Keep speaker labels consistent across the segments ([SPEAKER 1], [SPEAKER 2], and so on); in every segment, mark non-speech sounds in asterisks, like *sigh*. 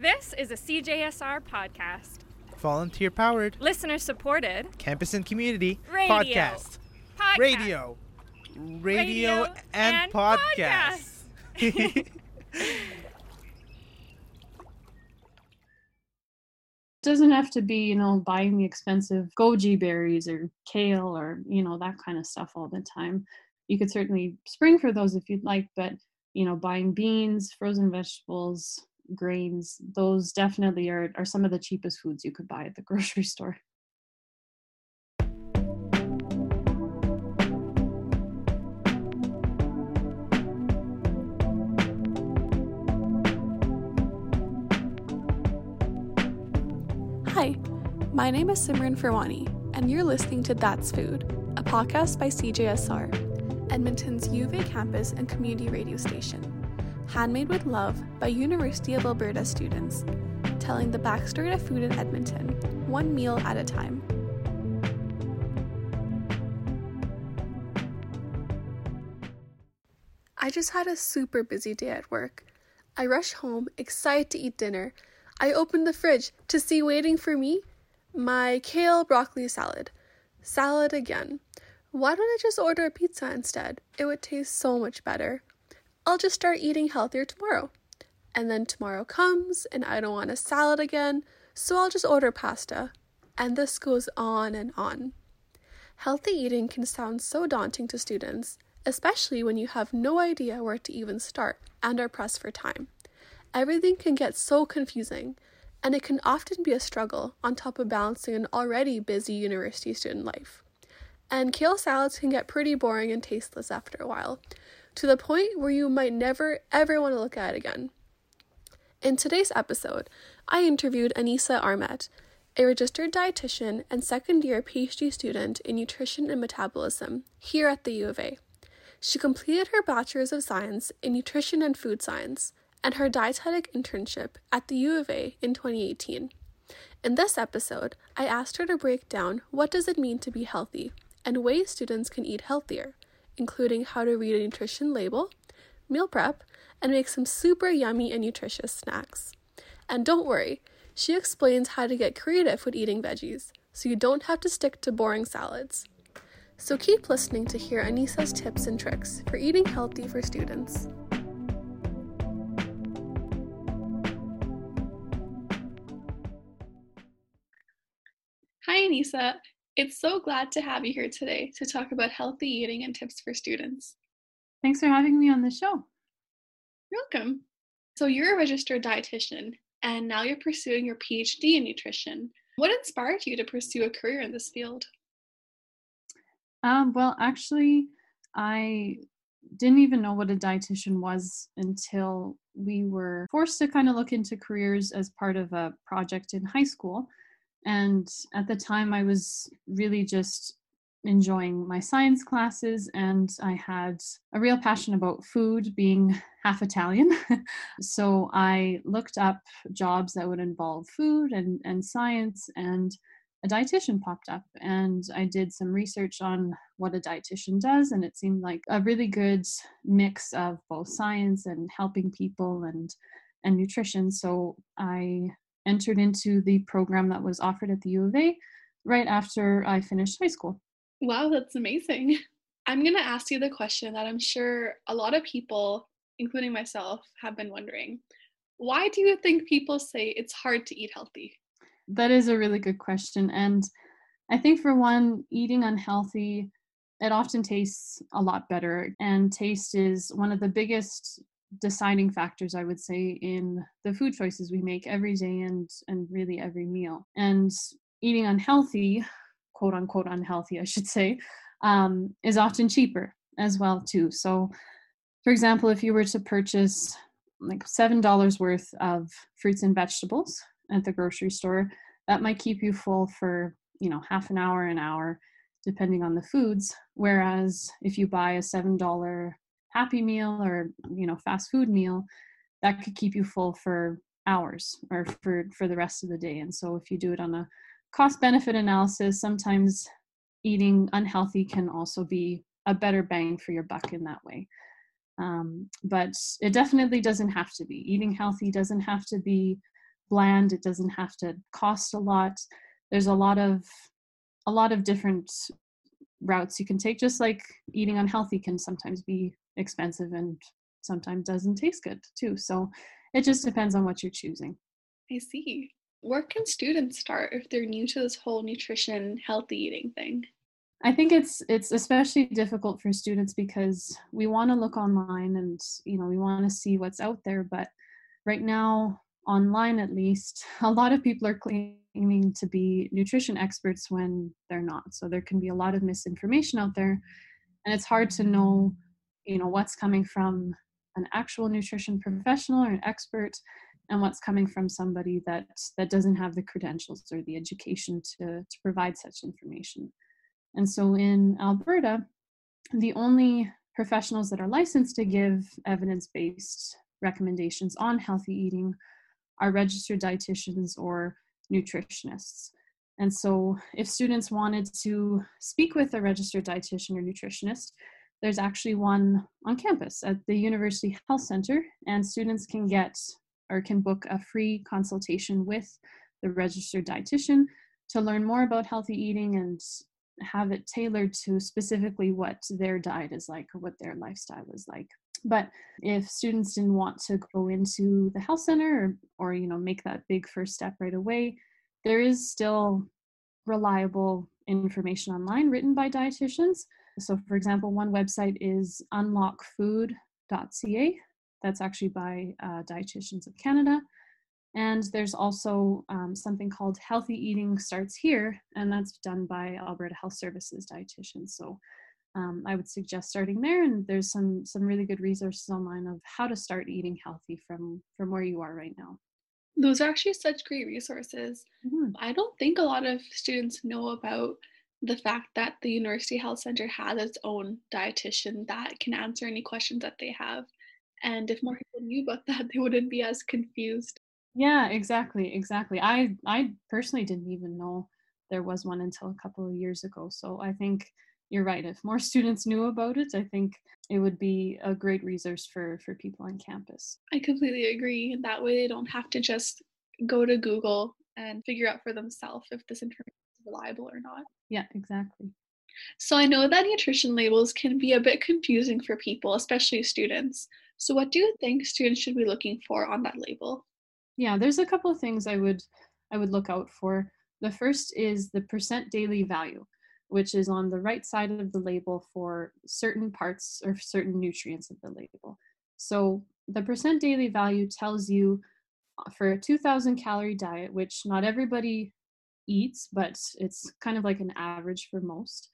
[SPEAKER 1] This is a CJSR podcast,
[SPEAKER 2] Volunteer powered,
[SPEAKER 1] listener supported
[SPEAKER 2] campus and community
[SPEAKER 1] Radio.
[SPEAKER 2] podcast.
[SPEAKER 1] podcast.
[SPEAKER 2] Radio. Radio,
[SPEAKER 1] Radio
[SPEAKER 2] and,
[SPEAKER 1] and
[SPEAKER 2] podcast. *laughs*
[SPEAKER 3] doesn't have to be you know buying the expensive goji berries or kale or you know that kind of stuff all the time you could certainly spring for those if you'd like but you know buying beans frozen vegetables grains those definitely are, are some of the cheapest foods you could buy at the *laughs* grocery store
[SPEAKER 4] Hi, my name is Simran Farwani, and you're listening to That's Food, a podcast by CJSR, Edmonton's U of A campus and community radio station. Handmade with love by University of Alberta students, telling the backstory of food in Edmonton, one meal at a time. I just had a super busy day at work. I rush home, excited to eat dinner. I open the fridge to see waiting for me my kale broccoli salad. Salad again. Why don't I just order a pizza instead? It would taste so much better. I'll just start eating healthier tomorrow. And then tomorrow comes and I don't want a salad again, so I'll just order pasta. And this goes on and on. Healthy eating can sound so daunting to students, especially when you have no idea where to even start and are pressed for time. Everything can get so confusing, and it can often be a struggle on top of balancing an already busy university student life. And kale salads can get pretty boring and tasteless after a while, to the point where you might never ever want to look at it again. In today's episode, I interviewed Anissa Armet, a registered dietitian and second year PhD student in nutrition and metabolism here at the U of A. She completed her Bachelor's of Science in Nutrition and Food Science and her dietetic internship at the U of A in 2018. In this episode, I asked her to break down what does it mean to be healthy and ways students can eat healthier, including how to read a nutrition label, meal prep, and make some super yummy and nutritious snacks. And don't worry, she explains how to get creative with eating veggies, so you don't have to stick to boring salads. So keep listening to hear Anissa's tips and tricks for eating healthy for students. Hi, Anissa. It's so glad to have you here today to talk about healthy eating and tips for students.
[SPEAKER 3] thanks for having me on the show
[SPEAKER 4] You're welcome. So, you're a registered dietitian and now you're pursuing your PhD in nutrition. What inspired you to pursue a career in this field?
[SPEAKER 3] Um, well, actually, I didn't even know what a dietitian was until we were forced to kind of look into careers as part of a project in high school. And at the time, I was really just enjoying my science classes, and I had a real passion about food, being half Italian. *laughs* so I looked up jobs that would involve food and, and science, and a dietitian popped up and I did some research on what a dietitian does and it seemed like a really good mix of both science and helping people and and nutrition so I entered into the program that was offered at the U of A right after I finished high school.
[SPEAKER 4] Wow, that's amazing. I'm going to ask you the question that I'm sure a lot of people, including myself, have been wondering. Why do you think people say it's hard to eat healthy?
[SPEAKER 3] That is a really good question and I think for one eating unhealthy it often tastes a lot better and taste is one of the biggest deciding factors i would say in the food choices we make every day and and really every meal. And eating unhealthy quote unquote unhealthy i should say um, is often cheaper as well too. So for example if you were to purchase like seven dollars worth of fruits and vegetables at the grocery store that might keep you full for you know half an hour an hour depending on the foods. Whereas if you buy a seven dollar happy meal or you know fast food meal that could keep you full for hours or for for the rest of the day. And so if you do it on a cost benefit analysis sometimes eating unhealthy can also be a better bang for your buck in that way. Um, but it definitely doesn't have to be. Eating healthy doesn't have to be bland. It doesn't have to cost a lot. There's a lot of a lot of different routes you can take just like eating unhealthy can sometimes be expensive and sometimes doesn't taste good too so it just depends on what you're choosing
[SPEAKER 4] I see. Where can students start if they're new to this whole nutrition, healthy eating thing?
[SPEAKER 3] I think it's it's especially difficult for students because we want to look online and you know we want to see what's out there but right now online at least *laughs* a lot of people are claiming to be nutrition experts when they're not so there can be a lot of misinformation out there and it's hard to know you know what's coming from an actual nutrition professional or an expert and what's coming from somebody that that doesn't have the credentials or the education to to provide such information and so in Alberta, the only professionals that are licensed to give evidence based recommendations on healthy eating are registered dietitians or nutritionists. And so, if students wanted to speak with a registered dietitian or nutritionist, there's actually one on campus at the University Health Center, and students can get or can book a free consultation with the registered dietitian to learn more about healthy eating and have it tailored to specifically what their diet is like or what their lifestyle is like. But if students didn't want to go into the health center or, or you know make that big first step right away there is still reliable information online written by dietitians so for example one website is unlockfood.ca that's actually by uh, dietitians of canada and there's also um, something called Healthy Eating Starts Here, and that's done by Alberta Health Services dietitians. So um, I would suggest starting there. And there's some some really good resources online of how to start eating healthy from from where you are right now.
[SPEAKER 4] Those are actually such great resources.
[SPEAKER 3] Mhm.
[SPEAKER 4] I don't think a lot of students know about the fact that the University Health Center has its own dietitian that can answer any questions that they have. And if more people knew about *laughs* that, they wouldn't be as confused.
[SPEAKER 3] Yeah, exactly, exactly. I I personally didn't even know there was one until a couple of years ago. So I think you're right. If more students knew about it, I think it would be a great resource for for people on campus.
[SPEAKER 4] I completely agree. That way they don't have to just go to Google and figure out for themselves if this information reliable or not.
[SPEAKER 3] Yeah, exactly.
[SPEAKER 4] So I know that nutrition labels can be a bit confusing for people, especially students. So what do you think students should be looking for on that label?
[SPEAKER 3] Yeah, there's a couple of things I would I would look out for. The first is the percent daily value, which is on the right side of the label for certain parts or certain nutrients of the label. So the percent daily value tells you uh, for a 2000 calorie diet, which not everybody eats, but it's kind of like an average for most.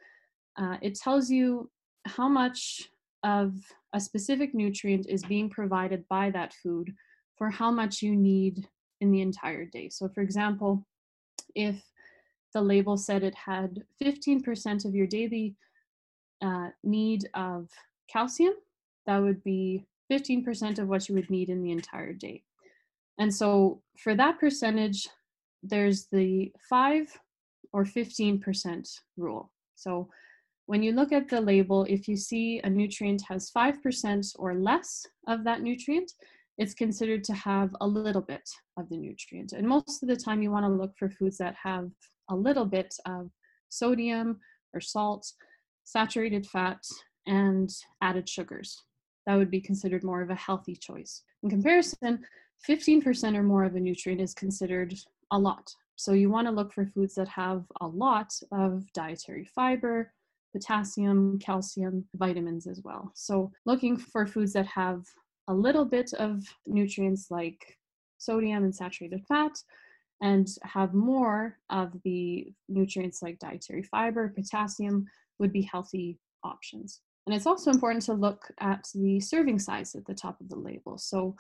[SPEAKER 3] Uh, it tells you how much of a specific nutrient is being provided by that food for how much you need in the entire day. So, for example, if the label said it had 15% of your daily uh, need of calcium, that would be 15% of what you would need in the entire day. And so, for that percentage, there's the 5 or 15% rule. So, when you look at the label, if you see a nutrient has 5% or less of that nutrient, it's considered to have a little bit of the nutrient. And most of the time, you want to look for foods that have a little bit of sodium or salt, saturated fat, and added sugars. That would be considered more of a healthy choice. In comparison, 15% or more of a nutrient is considered a lot. So you want to look for foods that have a lot of dietary fiber, potassium, calcium, vitamins as well. So looking for foods that have a little bit of nutrients like sodium and saturated fat and have more of the nutrients like dietary fiber, potassium would be healthy options. And it's also important to look at the serving size at the top of the label. So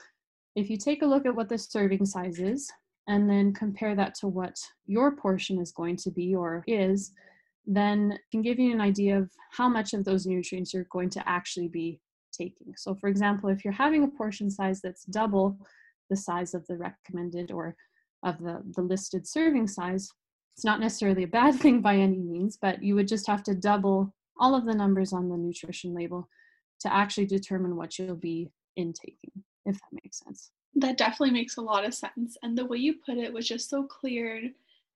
[SPEAKER 3] if you take a look at what the serving size is and then compare that to what your portion is going to be or is, then can give you an idea of how much of those nutrients you're going to actually be taking. So, for example, if you're having a portion size that's double the size of the recommended or of the, the listed serving size, it's not necessarily a bad *laughs* thing by any means, but you would just have to double all of the numbers on the nutrition label to actually determine what you'll be intaking, if that makes sense.
[SPEAKER 4] That definitely makes a lot of sense. And the way you put it was just so clear.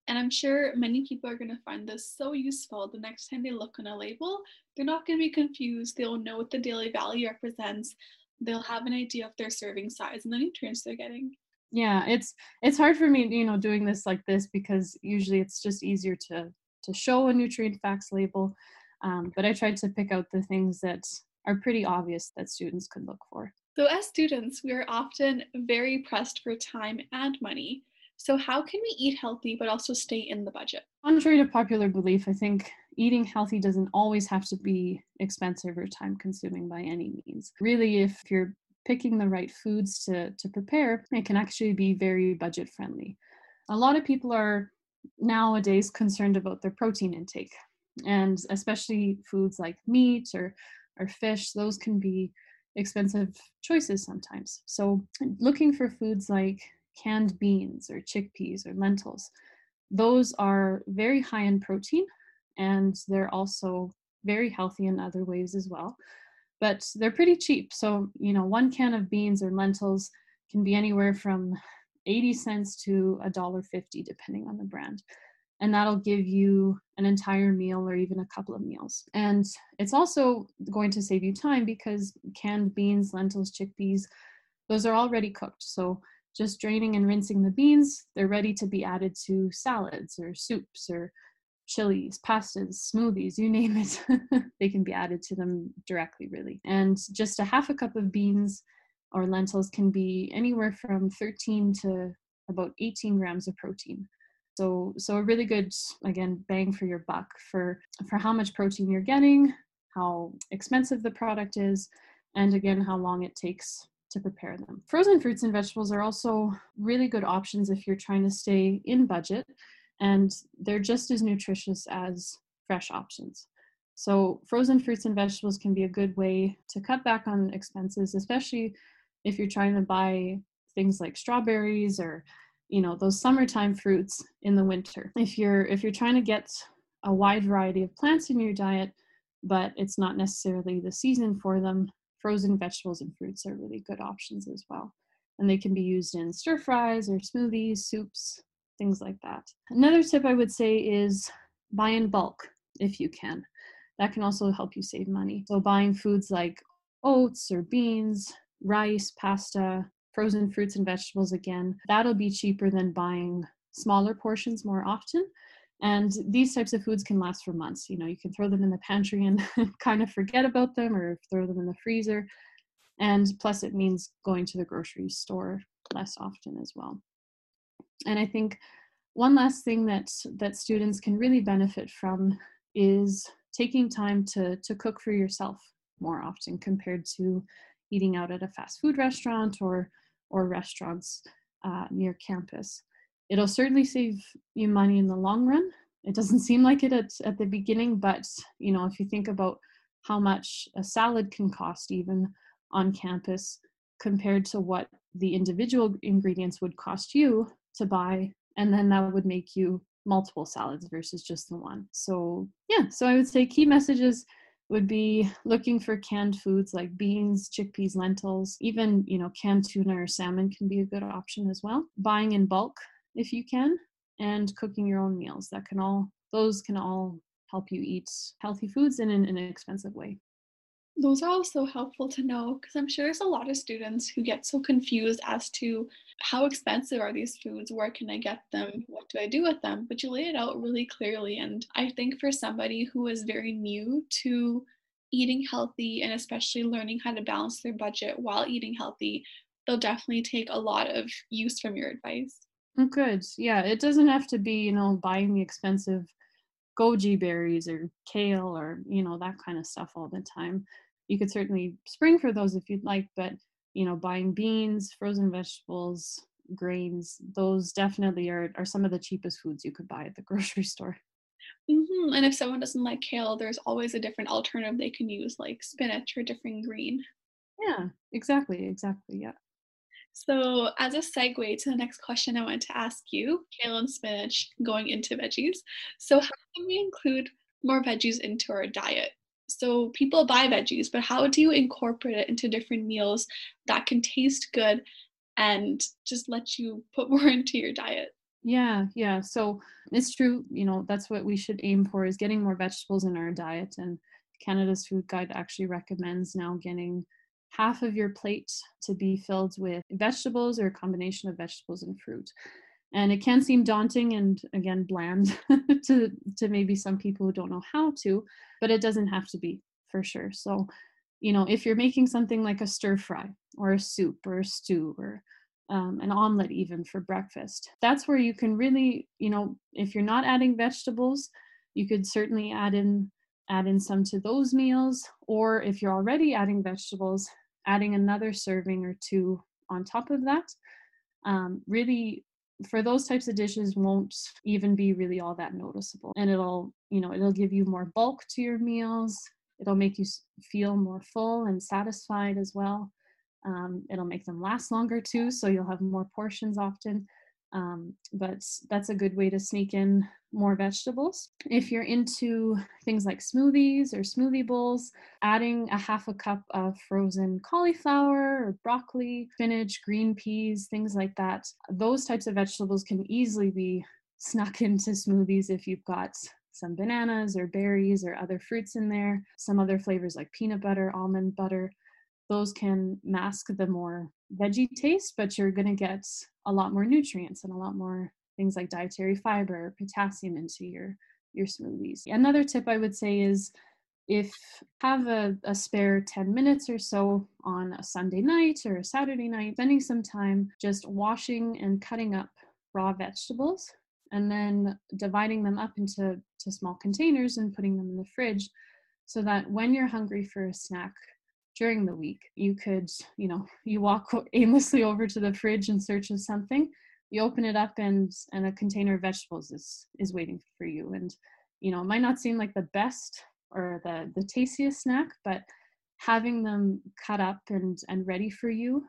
[SPEAKER 4] And I'm sure many people are going to find this so useful the next time they look on a label. They're not going to be confused. They'll know what the daily value represents. They'll have an idea of their serving size and the nutrients they're getting.
[SPEAKER 3] Yeah, it's it's hard for me, you know, doing this like this because usually it's just easier to to show a nutrient facts label. Um, but I tried to pick out the things that are pretty obvious that students could look for.
[SPEAKER 4] So, as students, we are often very pressed for time and money. So, how can we eat healthy but also stay in the budget?
[SPEAKER 3] Contrary to popular belief, I think eating healthy doesn't always have to be expensive or time consuming by any means. Really, if you're picking the right foods to, to prepare, it can actually be very budget friendly. A lot of people are nowadays concerned about their protein intake, and especially foods like meat or, or fish, those can be expensive choices sometimes. So, looking for foods like canned beans or chickpeas or lentils, those are very high in protein and they're also very healthy in other ways as well. But they're pretty cheap. So, you know, one can of beans or lentils can be anywhere from 80 cents to $1.50 depending on the brand and that'll give you an entire meal or even a couple of meals. And it's also going to save you time because canned beans, lentils, chickpeas, those are already cooked. So just draining and rinsing the beans, they're ready to be added to salads or soups or chilies, pastas, smoothies, you name it. *laughs* they can be added to them directly, really. And just a half a cup of beans or lentils can be anywhere from 13 to about 18 grams of protein. So so a really good again bang for your buck for for how much protein you're getting, how expensive the product is, and again how long it takes to prepare them. Frozen fruits and vegetables are also really good options if you're trying to stay in budget and they're just as nutritious as fresh options. So frozen fruits and vegetables can be a good way to cut back on expenses, especially if you're trying to buy things like strawberries or you know those summertime fruits in the winter. If you're if you're trying to get a wide variety of plants in your diet but it's not necessarily the season for them frozen vegetables and fruits are really good options as well. And they can be used in stir fries or smoothies soups things like that. Another tip i would say is buy in bulk if you can. That can also help you save money. So buying foods like oats or beans rice pasta frozen fruits and vegetables again, that'll be cheaper than buying smaller portions more often. And these types of foods can last for months. You know, you can throw them in the pantry and *laughs* kind of forget about them or throw them in the freezer. And plus, it means going to the grocery store less often as well. And I think one last thing that that students can really benefit from is taking time to to cook for yourself more often compared to eating out at a fast food restaurant or or restaurants uh, near campus. It'll certainly save you money in the long run. It doesn't *laughs* seem like it at, at the beginning, but you know, if you think about how much a salad can cost even on campus compared to what the individual ingredients would cost you to buy, and then that would make you multiple salads versus just the one. So, yeah, so I would say key messages would be looking for canned foods like beans, chickpeas, lentils, even, you know, canned tuna or salmon can be a good option as well. Buying in bulk if you can and cooking your own meals. That can all those can all help you eat healthy foods in an inexpensive way.
[SPEAKER 4] Those are also helpful to know because I'm sure there's a lot of students who get so confused as to how expensive are these foods? Where can I get them? What do I do with them? But you laid it out really clearly. And I think for somebody who is very new to eating healthy and especially learning how to balance their budget while eating healthy, they'll definitely take a lot of use from your advice.
[SPEAKER 3] Oh, good. Yeah, it doesn't have to be, you know, buying the expensive goji berries or kale or, you know, that kind of stuff all the time. You could certainly spring for those if you'd like, but you know, buying beans, frozen vegetables, grains, those definitely are, are some of the cheapest foods you could buy at the *laughs* grocery store.
[SPEAKER 4] Mm-hmm. And if someone doesn't like kale, there's always a different alternative they can use, like spinach or different green.
[SPEAKER 3] Yeah, exactly, exactly. Yeah.
[SPEAKER 4] So, as a segue to the next question I want to ask you, kale and spinach going into veggies. So, how can we include more veggies into our diet? So people buy veggies, but how do you incorporate it into different meals that can taste good and just let you put *laughs* more into your diet.
[SPEAKER 3] Yeah, yeah. So it's true, you know, that's what we should aim for is getting more vegetables in our diet. And Canada's Food Guide actually recommends now getting half of your plate to be filled with vegetables or a combination of vegetables and fruit. And it can seem daunting and again bland *laughs* to to maybe some people who don't know how to, but it doesn't have to be for sure. So, you know, if you're making something like a stir fry or a soup or a stew or um, an omelet even for breakfast. That's where you can really, you know, if you're not adding vegetables, you could certainly add in add in some to those meals, or if you're already adding vegetables, adding another serving or two on top of that. Um, really, for those types of dishes, won't even be really all that noticeable, and it'll, you know, it'll give you more bulk to your meals. It'll make you feel more full and satisfied as well. Um, it'll make them last longer too, so you'll have more portions often. Um, but that's a good way to sneak in more vegetables. If you're into things like smoothies or smoothie bowls, adding a half a cup of frozen cauliflower or broccoli, spinach, green peas, things like that, those types of vegetables can easily be snuck *laughs* into smoothies if you've got some bananas or berries or other fruits in there, some other flavors like peanut butter, almond butter those can mask the more veggie taste, but you're going to get a lot more nutrients and a lot more things like dietary fiber, potassium into your your smoothies. Another tip I would say is if have a, a spare 10 minutes or so on a Sunday night or a Saturday night, spending some time just washing and cutting up raw vegetables and then dividing them up into to small containers and putting them in the fridge so that when you're hungry for a snack during the week. You could, you know, you walk *laughs* aimlessly over to the fridge in search of something. You open it up and and a container of vegetables is is waiting for you. And you know, it might not seem like the best or the the tastiest snack, but having them cut up and and ready for you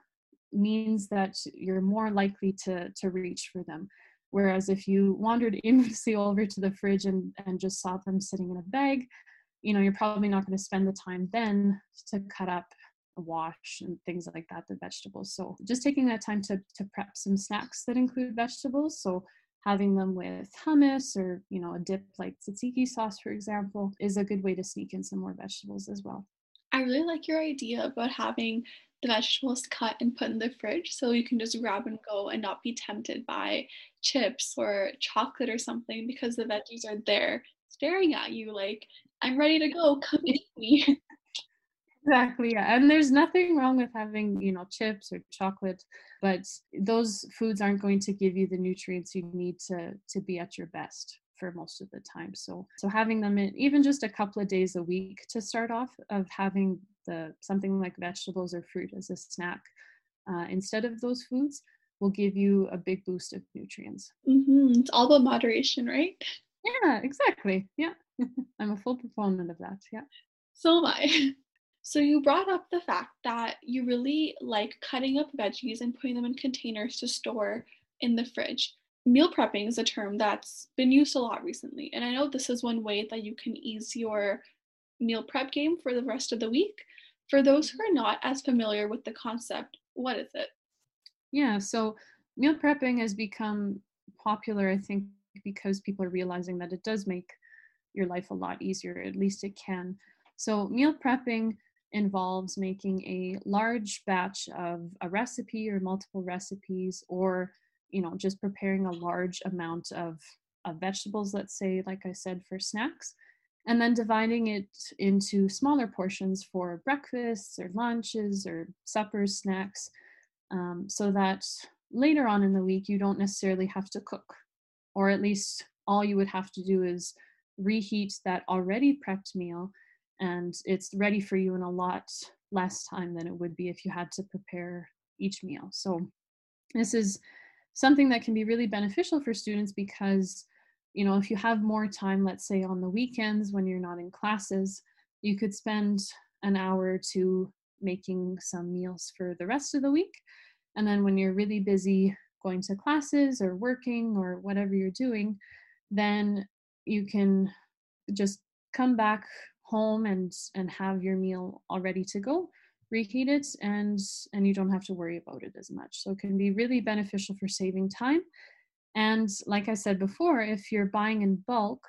[SPEAKER 3] means that you're more likely to to reach for them. Whereas if you wandered *laughs* aimlessly over to the fridge and, and just saw them sitting in a bag, you know you're probably not going to spend the time then to cut up wash and things like that the vegetables. So just taking that time to, to prep some snacks that include vegetables. So having them with hummus or you know a dip like tzatziki sauce for example is a good way to sneak in some more vegetables as well.
[SPEAKER 4] I really like your idea about having the vegetables cut and put in the fridge so you can just grab and go and not be tempted by chips or chocolate or something because the veggies are there staring at you like I'm ready to go. Come eat me. *laughs*
[SPEAKER 3] Exactly. Yeah. And there's nothing wrong with having, you know, chips or chocolate, but those foods aren't going to give you the nutrients you need to to be at your best for most of the time. So so having them in even just a couple of days a week to start off of having the something like vegetables or fruit as a snack uh, instead of those foods will give you a big boost of nutrients.
[SPEAKER 4] Mm-hmm. It's all about moderation, right?
[SPEAKER 3] Yeah, exactly. Yeah. *laughs* I'm a full proponent of that. Yeah.
[SPEAKER 4] So am I. *laughs* So you brought up the fact that you really like cutting up veggies and putting them in containers to store in the fridge. Meal prepping is a term that's been used a lot recently. And I know this is one way that you can ease your meal prep game for the rest of the week. For those who are not as familiar with the concept, what is it?
[SPEAKER 3] Yeah, so meal prepping has become popular, I think, because people are realizing that it does make your life a lot easier, at least it can. So, meal prepping involves making a large batch of a recipe or multiple recipes, or you know, just preparing a large amount of, of vegetables, let's say, like I said, for snacks, and then dividing it into smaller portions for breakfasts or lunches or suppers, snacks, um, so that later on in the week you don't necessarily have to cook, or at least all you would have to do is reheat that already prepped meal and it's ready for you in a lot less time than it would be if you had to prepare each meal. So this is something that can be really beneficial for students because you know if you have more time let's say on the weekends when you're not in classes you could spend an hour or two making some meals for the rest of the week and then when you're really busy going to classes or working or whatever you're doing then you can just come back home and and have your meal all ready to go reheat it and and you don't have to worry about it as much so it can be really beneficial for saving time and like i said before if you're buying in bulk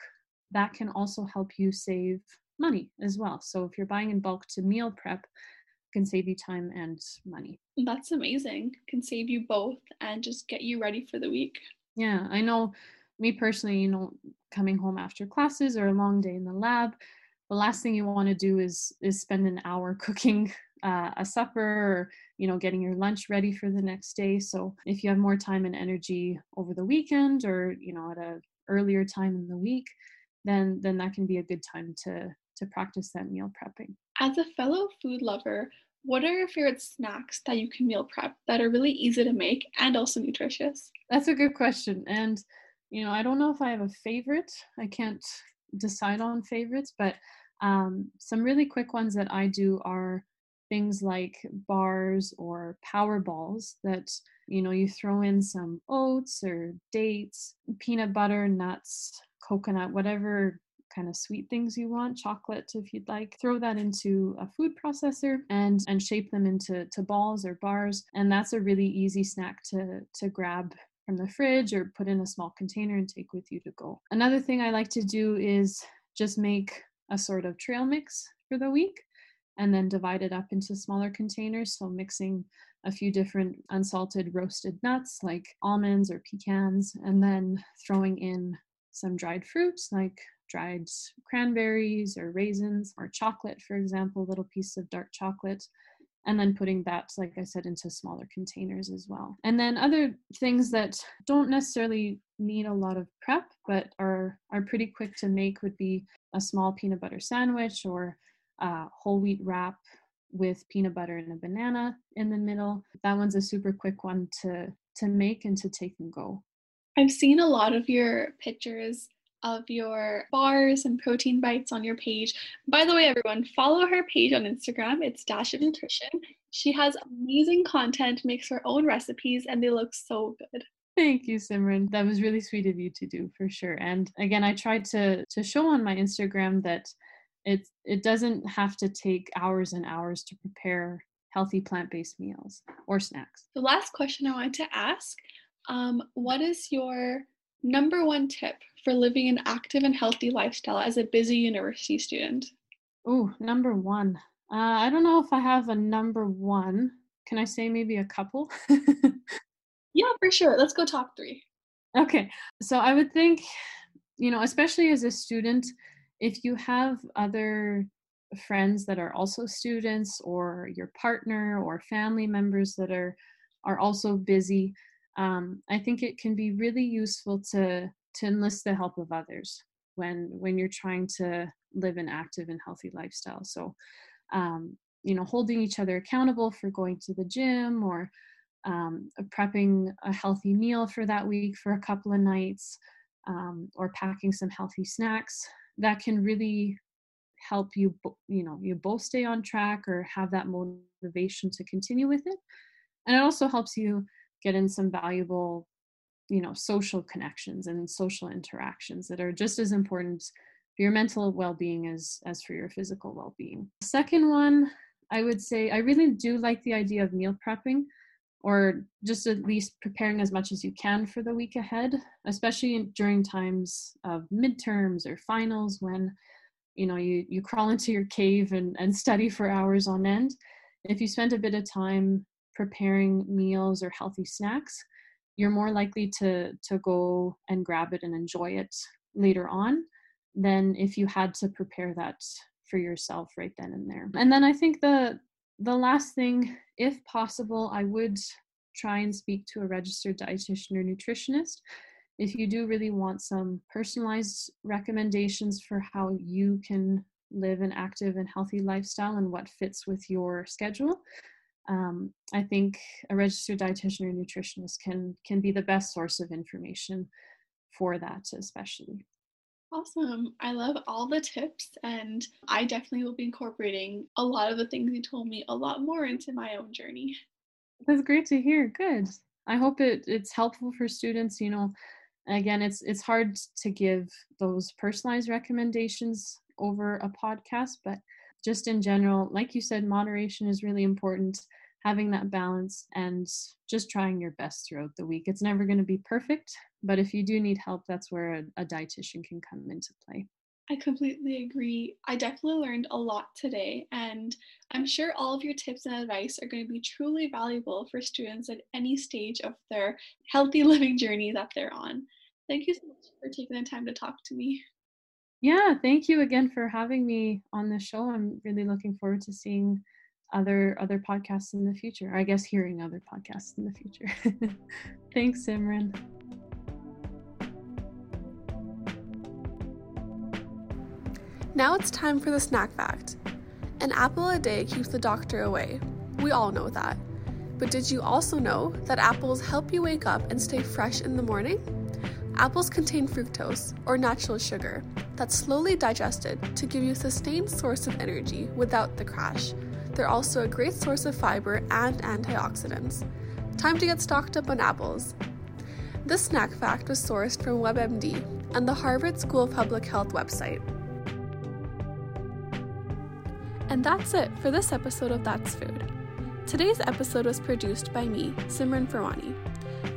[SPEAKER 3] that can also help you save money as well so if you're buying in bulk to meal prep can save you time and money
[SPEAKER 4] That's amazing. Can save you both and just get you ready for the week.
[SPEAKER 3] yeah i know me personally you know coming home after classes or a long day in the lab the last thing you want to do is is spend an hour *laughs* cooking uh, a supper or you know getting your lunch ready for the next day so if you have more time and energy over the weekend or you know at a earlier time in the week then then that can be a good time to to practice that meal prepping
[SPEAKER 4] As a fellow food lover, what are your favorite snacks that you can meal prep that are really easy to make and also nutritious?
[SPEAKER 3] That's a good question. And, you know, I don't know if I have a favorite. I can't decide on favorites, but um, some really quick ones that I do are things like bars or power balls that, you know, you throw in some oats or dates, peanut butter, nuts, coconut, whatever kind of sweet things you want chocolate if you'd like throw that into a food processor and and shape them into to balls or bars and that's a really easy snack to to grab from the fridge or put in a small container and take with you to go. Another thing i like to do is just make a sort of trail mix for the week and then divide it up into smaller containers. So mixing a few different unsalted roasted nuts like almonds or pecans and then throwing in some dried fruits like dried cranberries or raisins or chocolate, for example, little piece of dark chocolate, and then putting that, like I said, into smaller containers as well. And then other things that don't necessarily need a lot of prep but are are pretty quick to make would be a small peanut butter sandwich or a whole wheat wrap with peanut butter and a banana in the middle. That one's a super quick one to to make and to take and go.
[SPEAKER 4] I've seen a lot of your pictures of your bars and protein bites on your page. By the way, everyone, follow her page on Instagram. It's Dash of Nutrition. She has amazing content, makes her own recipes, and they look so good.
[SPEAKER 3] Thank you, Simran. That was really sweet of you to do for sure. And again, I tried to to show on my Instagram that it it doesn't have to take hours and hours to prepare healthy plant-based meals or snacks.
[SPEAKER 4] The last question I wanted to ask, um, what is your number one tip for living an active and healthy lifestyle as a busy university student?
[SPEAKER 3] Oh, number one. Uh, I don't know if I have a number one. Can I say maybe a couple? *laughs*
[SPEAKER 4] Yeah, for sure. Let's go top three.
[SPEAKER 3] Okay, so I would think, you know, especially as a student, if you have other friends that are also students or your partner or family members that are are also busy, um, I think it can be really useful to to enlist the help of others when when you're trying to live an active and healthy lifestyle. So, um, you know, holding each other accountable for going to the gym or um, prepping a healthy meal for that week for a couple of nights um, or packing some healthy snacks that can really help you you know you both stay on track or have that motivation to continue with it and it also helps you get in some valuable you know social connections and social interactions that are just as important for your mental well-being as as for your physical well-being second one i would say i really do like the idea of meal prepping or just at least preparing as much as you can for the week ahead, especially during times of midterms or finals when you know you you crawl into your cave and, and study for hours on end. If you spend a bit of time preparing meals or healthy snacks, you're more likely to to go and grab it and enjoy it later on than if you had to prepare that for yourself right then and there. And then I think the the last thing, if possible, I would try and speak to a registered dietitian or nutritionist if you do really want some personalized recommendations for how you can live an active and healthy lifestyle and what fits with your schedule. Um, I think a registered dietitian or nutritionist can can be the best source of information for that, especially.
[SPEAKER 4] Awesome. I love all the tips, and I definitely will be incorporating a lot of the things you told me a lot more into my own journey.
[SPEAKER 3] That's great to hear. Good. I hope it, it's helpful for students. You know, again, it's it's hard to give those personalized recommendations over a podcast, but just in general, like you said, moderation is really important. Having that balance and just trying your best throughout the week. It's never going to be perfect, but if you do need help, that's where a, a dietitian can come into play.
[SPEAKER 4] I completely agree. I definitely learned a lot today, and I'm sure all of your tips and advice are going to be truly valuable for students at any stage of their healthy *laughs* living journey that they're on. Thank you so much for taking the time to talk to me.
[SPEAKER 3] Yeah, thank you again for having me on the show. I'm really looking forward to seeing other other podcasts in the future. I guess hearing other podcasts in the future. *laughs* Thanks, Simran.
[SPEAKER 4] Now it's time for the snack fact. An apple a day keeps the doctor away. We all know that. But did you also know that apples help you wake up and stay fresh in the morning? Apples contain fructose, or natural sugar, that's slowly digested to give you a sustained source of energy without the crash. They're also a great source of fiber and antioxidants. Time to get stocked up on apples. This snack fact was sourced from WebMD and the Harvard School of Public Health website. And that's it for this episode of That's Food. Today's episode was produced by me, Simran Farwani.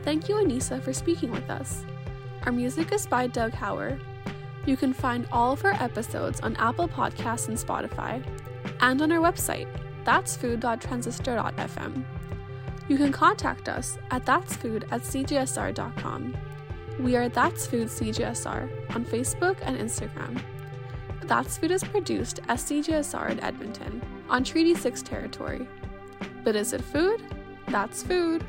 [SPEAKER 4] Thank you, Anissa, for speaking with us. Our music is by Doug Hauer. You can find all of our episodes on Apple Podcasts and Spotify, and on our website, that'sfood.transistor.fm. You can contact us at that'sfood at cjsr.com. We are That's Food CJSR on Facebook and Instagram. That's Food is produced at CJSR in Edmonton on Treaty 6 territory. But is it food? That's food.